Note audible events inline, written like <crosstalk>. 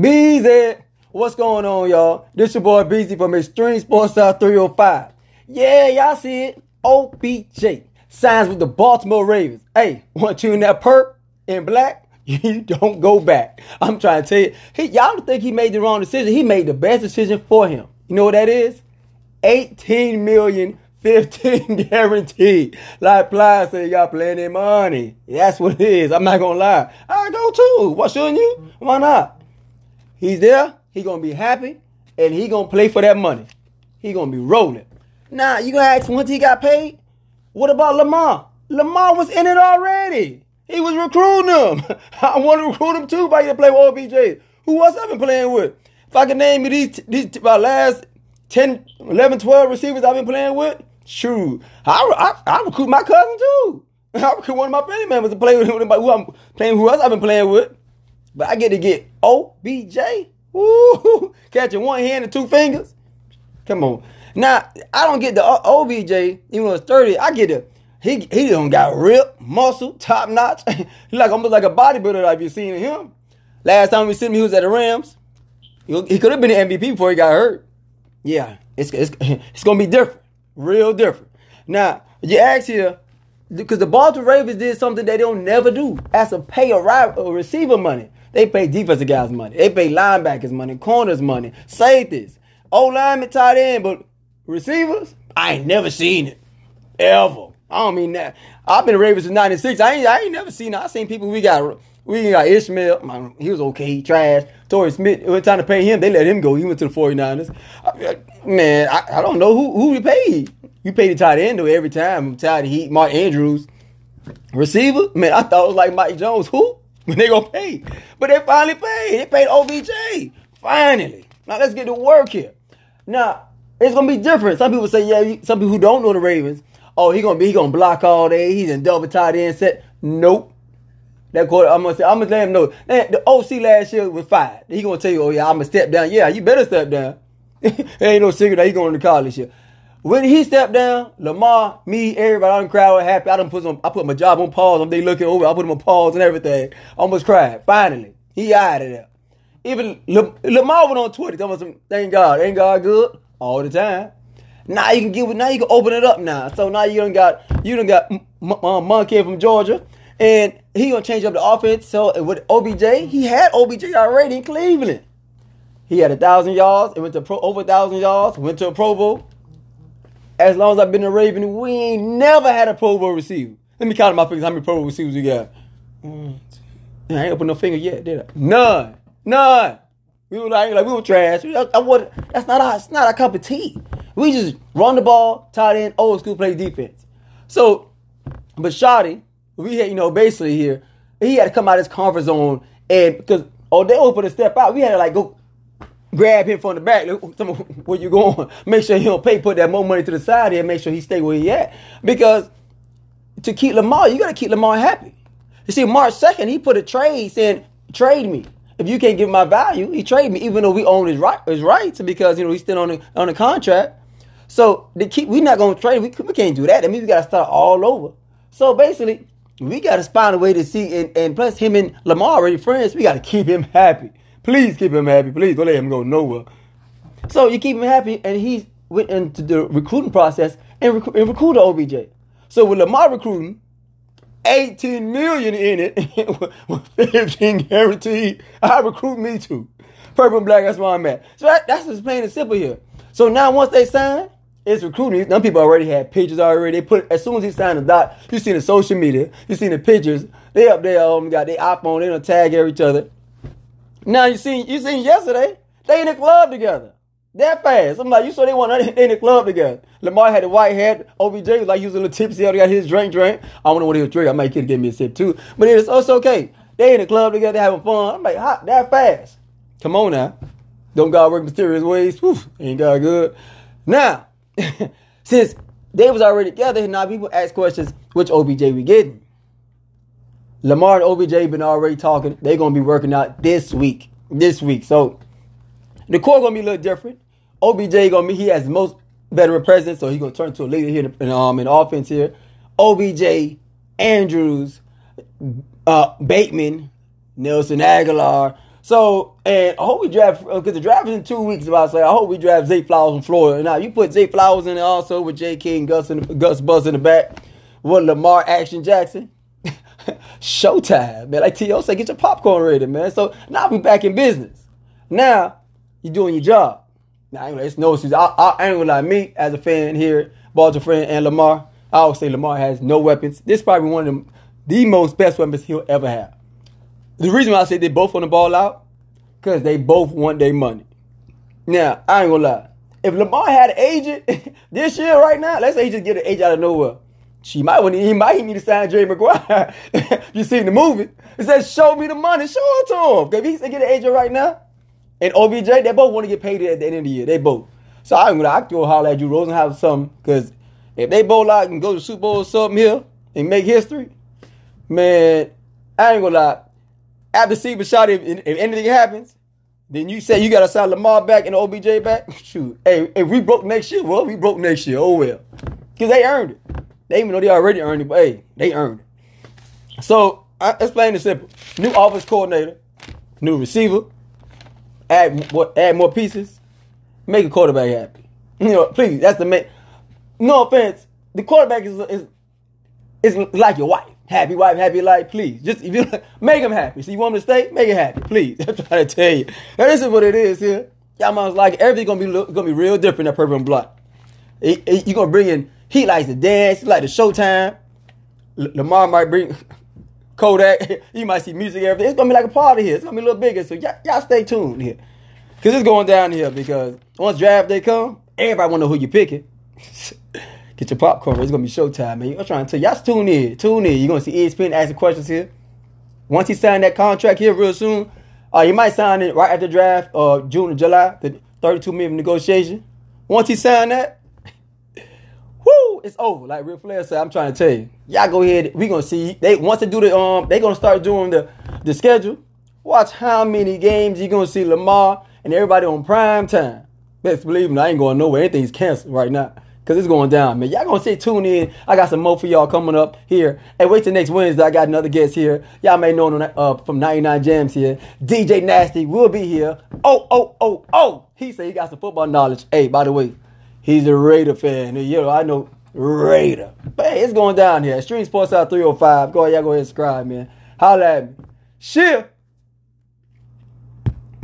Beezy, what's going on, y'all? This your boy Beezy from Extreme Sports South 305. Yeah, y'all see it. OBJ signs with the Baltimore Ravens. Hey, want you in that perp in black? <laughs> You don't go back. I'm trying to tell you, he, y'all don't think he made the wrong decision. He made the best decision for him. You know what that is? 18 million 15 <laughs> guaranteed. Like Ply said, y'all plenty money. That's what it is. I'm not gonna lie. I go too. Why shouldn't you? Why not? He's there. He gonna be happy, and he gonna play for that money. He gonna be rolling. Now you gonna ask once he got paid? What about Lamar? Lamar was in it already. He was recruiting him. <laughs> I want to recruit him too. By to play with OBJ. Who else I've been playing with? If I can name you these these my last 10, 11, 12 receivers I've been playing with, shoot, I, I, I recruit my cousin too. <laughs> I recruit one of my family members to play with him. Who I'm playing, who else I've been playing with. But I get to get OBJ. Woo, catching one hand and two fingers. Come on. Now, I don't get the OBJ, even though it's 30. I get the, he, he don't got rip, muscle, top notch. <laughs> he like almost like a bodybuilder like you seen him. Last time we seen him, he was at the Rams. He, could have been an MVP before he got hurt. Yeah, it's, it's, <laughs> it's going to be different. Real different. Now, you ask here, because the Baltimore Ravens did something they don't never do. As to pay a receiver money. They pay defensive guys money. They pay linebackers money, corners money, safeties, O linemen, tight end, but receivers, I ain't never seen it. Ever. I don't mean that. I've been Ravens since 96. I ain't, I ain't never seen it. I seen people we got we got Ishmael. He was okay. He trash. Torrey Smith. It was time to pay him. They let him go. He went to the 49ers. Man, I, I don't know who who we paid. You paid the tight end though every time. Tight Heat, Mark Andrews. Receiver? Man, I thought it was like Mike Jones. Who? <laughs> When they gonna pay? But they finally paid. They paid OBJ. Finally. Now let's get to work here. Now, it's gonna be different. Some people say, yeah, some people who don't know the Ravens, oh, he gonna be he gonna block all day, he's in double tight end set. Nope. That quarter, I'm gonna say, I'm gonna let him know. The OC last year was fired. He gonna tell you, oh yeah, I'm gonna step down. Yeah, you better step down. <laughs> ain't no secret that he going to college here. When he stepped down, Lamar, me, everybody on the crowd were happy. I done put some, I put my job on pause. I'm they looking over. I put him on pause and everything. I Almost cried. Finally, he out of there. Even Lamar went on Twitter telling some, thank God, ain't God good all the time. Now you can get, now you can open it up now. So now you don't got, you don't got M- uh, Monkey from Georgia. And he gonna change up the offense. So with OBJ, he had OBJ already in Cleveland. He had a thousand yards. It went to pro, over a thousand yards. Went to a Pro Bowl. As long as I've been a Raven, we ain't never had a Pro Bowl receiver. Let me count my fingers. How many Pro Bowl receivers we got? Mm, I ain't opened no finger yet, did I? None. None. We were like, like we were trash. I, I would, that's not our, it's not our cup of tea. We just run the ball, tight end, old school play defense. So, but Shotty, we had, you know, basically here, he had to come out of his comfort zone and because oh they opened a step out, we had to like go grab him from the back. Where you going? Make sure he don't pay. Put that more money to the side here. Make sure he stay where he at. Because to keep Lamar, you got to keep Lamar happy. You see, March second, he put a trade saying, "Trade me." If you can't give my value, he trade me, even though we own his right his rights because you know he's still on the on the contract. So they keep we not gonna trade. We, we can't do that. That means we gotta start all over. So basically, we gotta find a way to see and, and plus him and Lamar already friends. We gotta keep him happy. Please keep him happy. Please don't let him go nowhere. So you keep him happy, and he went into the recruiting process and, rec- and recruited OBJ. So with Lamar recruiting, 18 million in it, <laughs> with 15 guaranteed, I recruit me too. Purple and black, that's where I'm at. So that, that's just plain and simple here. So now once they sign, it's recruiting. Some people already had pictures already. They put as soon as he signed the dot, you seen the social media, you seen the pictures. They up there, um, got their iPhone, they don't tag each other. Now you seen you seen yesterday they in the club together. That fast. I'm like, you saw they want <laughs> in the club together. Lamar had the white hat. OBJ was like he was a little tipsy. He got his drink, drink. I don't know what he was drinking. I might could give me a sip too. But it's, oh, it's okay. They in the club together having fun. I'm like, hot that fast. Come on now. Don't God work mysterious ways? Whew, ain't God good? Now, <laughs> since they was already together, now people ask questions, which OBJ we getting? Lamar and OBJ been already talking. They're gonna be working out this week. This week. So the core gonna be a little different. OBJ gonna be he has the most veteran presence, so he's gonna turn to a leader here in, um in offense here. OBJ, Andrews, uh, Bateman, Nelson Agholor. So, and I hope we draft because the draft is in two weeks. About to say, I hope we draft Zay Flowers from Florida. Now you put Zay Flowers in there also with J. King, Gus, and Gus Buzz in the back with Lamar Action Jackson. <laughs> Showtime, man. Like T.O. said, get your popcorn ready, man. So now we back in business. Now you're doing your job. Now ain't, it's no excuse. I, I ain't gonna lie. Me as a fan here, Baltimore friend and Lamar, I always say Lamar has no weapons. This is probably one of them, the most best weapons he'll ever have. The reason why I say they both want the ball out, because they both want their money. Now, I ain't gonna lie. If Lamar had an agent <laughs> this year right now, let's say he just get an agent out of nowhere. She might want he might need to sign Jerry Maguire. <laughs> you seen the movie? It says show me the money, show it to him. If he need to get an agent right now, and OBJ, they both want to get paid at the end of the year. They both. So I'm gonna I go holler at Drew Rosenhaus something because if they bowl out and go to Super Bowl or something here and make history, man, I ain't gonna lie. After Steve shot, if, if anything happens, then you say you gotta sign Lamar back and OBJ back. <laughs> Shoot, hey, if we broke next year, well, we broke next year. Oh well, because they earned it. They even know they already earned it, but hey, they earned it. So I explain it simple: new office coordinator, new receiver, add what, add more pieces, make a quarterback happy. <laughs> You know, please, that's the main. No offense, the quarterback is is is like your wife. Happy wife, happy life. Please, just if you <laughs> make him happy. So you want him to stay, make it happy. Please, <laughs> I'm trying to tell you. Now, this is what it is here. Y'all mom's like everything gonna be gonna be real different at Purple and Block. You're gonna bring in. He likes to dance. He like the Showtime. Lamar might bring <laughs> Kodak. <laughs> you might see music everything. It's gonna be like a party here. It's gonna be a little bigger. So y'all, y'all stay tuned here, cause it's going down here. Because once draft day come, everybody wanna know who you picking. <laughs> Get your popcorn. It's gonna be showtime, man. I'm trying to tell you, y'all tune in, tune in. You're gonna see ESPN asking questions here. Once he signed that contract here real soon, uh, he might sign it right after draft, uh, June or July, the 32 million negotiation. Once he signed that, it's over. Like Ric Flair said, I'm trying to tell you, y'all go ahead. We gonna see. They once they do the um, they gonna start doing the the schedule. Watch how many games you gonna see Lamar and everybody on prime time. Best believe me, I ain't going nowhere. Anything's canceled right now. Cause it's going down, man. Y'all gonna stay tuned in. I got some more for y'all coming up here. Hey, wait till next Wednesday. I got another guest here. Y'all may know him uh, from 99 Jamz here. DJ Nasty will be here. Oh, oh, oh, oh. He said he got some football knowledge. Hey, by the way, he's a Raider fan. You know, I know Raider. But hey, it's going down here. Stream Sports Out 305. Go ahead, y'all go ahead and subscribe, man. Holla at me. Shit.